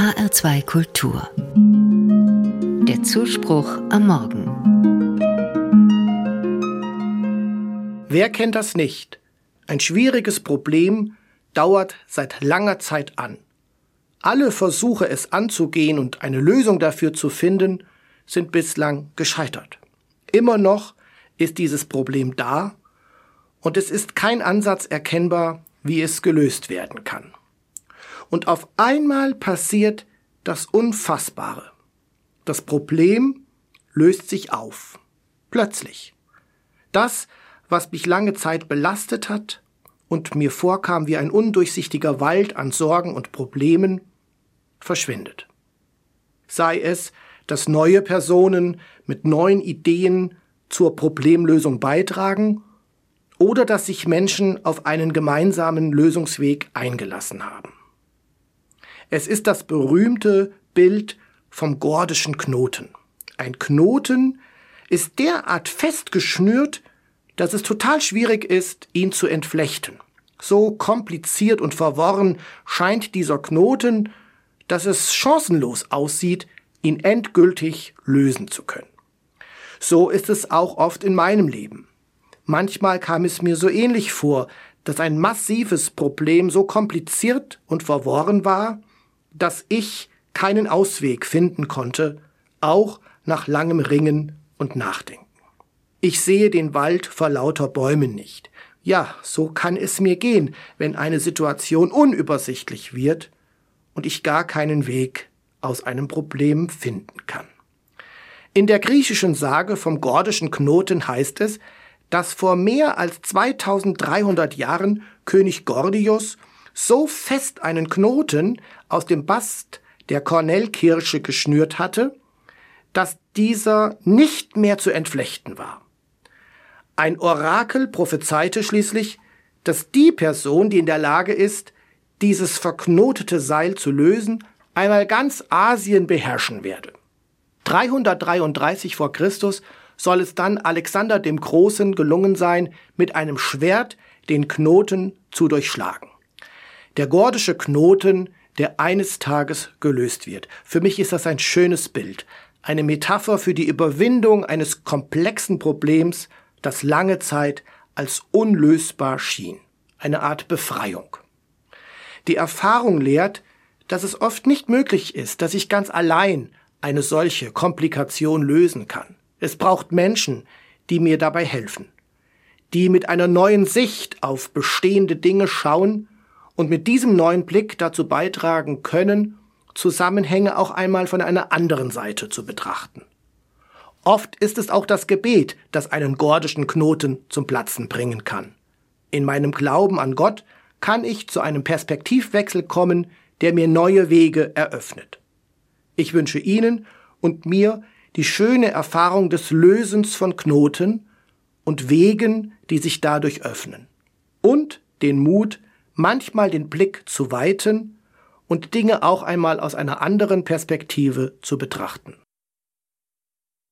HR2 Kultur. Der Zuspruch am Morgen. Wer kennt das nicht? Ein schwieriges Problem dauert seit langer Zeit an. Alle Versuche, es anzugehen und eine Lösung dafür zu finden, sind bislang gescheitert. Immer noch ist dieses Problem da und es ist kein Ansatz erkennbar, wie es gelöst werden kann. Und auf einmal passiert das Unfassbare. Das Problem löst sich auf. Plötzlich. Das, was mich lange Zeit belastet hat und mir vorkam wie ein undurchsichtiger Wald an Sorgen und Problemen, verschwindet. Sei es, dass neue Personen mit neuen Ideen zur Problemlösung beitragen oder dass sich Menschen auf einen gemeinsamen Lösungsweg eingelassen haben. Es ist das berühmte Bild vom gordischen Knoten. Ein Knoten ist derart festgeschnürt, dass es total schwierig ist, ihn zu entflechten. So kompliziert und verworren scheint dieser Knoten, dass es chancenlos aussieht, ihn endgültig lösen zu können. So ist es auch oft in meinem Leben. Manchmal kam es mir so ähnlich vor, dass ein massives Problem so kompliziert und verworren war, dass ich keinen Ausweg finden konnte, auch nach langem Ringen und Nachdenken. Ich sehe den Wald vor lauter Bäumen nicht. Ja, so kann es mir gehen, wenn eine Situation unübersichtlich wird und ich gar keinen Weg aus einem Problem finden kann. In der griechischen Sage vom gordischen Knoten heißt es, dass vor mehr als 2300 Jahren König Gordius so fest einen Knoten aus dem Bast der Kornellkirsche geschnürt hatte, dass dieser nicht mehr zu entflechten war. Ein Orakel prophezeite schließlich, dass die Person, die in der Lage ist, dieses verknotete Seil zu lösen, einmal ganz Asien beherrschen werde. 333 vor Christus soll es dann Alexander dem Großen gelungen sein, mit einem Schwert den Knoten zu durchschlagen. Der gordische Knoten, der eines Tages gelöst wird. Für mich ist das ein schönes Bild, eine Metapher für die Überwindung eines komplexen Problems, das lange Zeit als unlösbar schien. Eine Art Befreiung. Die Erfahrung lehrt, dass es oft nicht möglich ist, dass ich ganz allein eine solche Komplikation lösen kann. Es braucht Menschen, die mir dabei helfen, die mit einer neuen Sicht auf bestehende Dinge schauen und mit diesem neuen Blick dazu beitragen können, Zusammenhänge auch einmal von einer anderen Seite zu betrachten. Oft ist es auch das Gebet, das einen gordischen Knoten zum Platzen bringen kann. In meinem Glauben an Gott kann ich zu einem Perspektivwechsel kommen, der mir neue Wege eröffnet. Ich wünsche Ihnen und mir die schöne Erfahrung des Lösens von Knoten und Wegen, die sich dadurch öffnen. Und den Mut, manchmal den Blick zu weiten und Dinge auch einmal aus einer anderen Perspektive zu betrachten.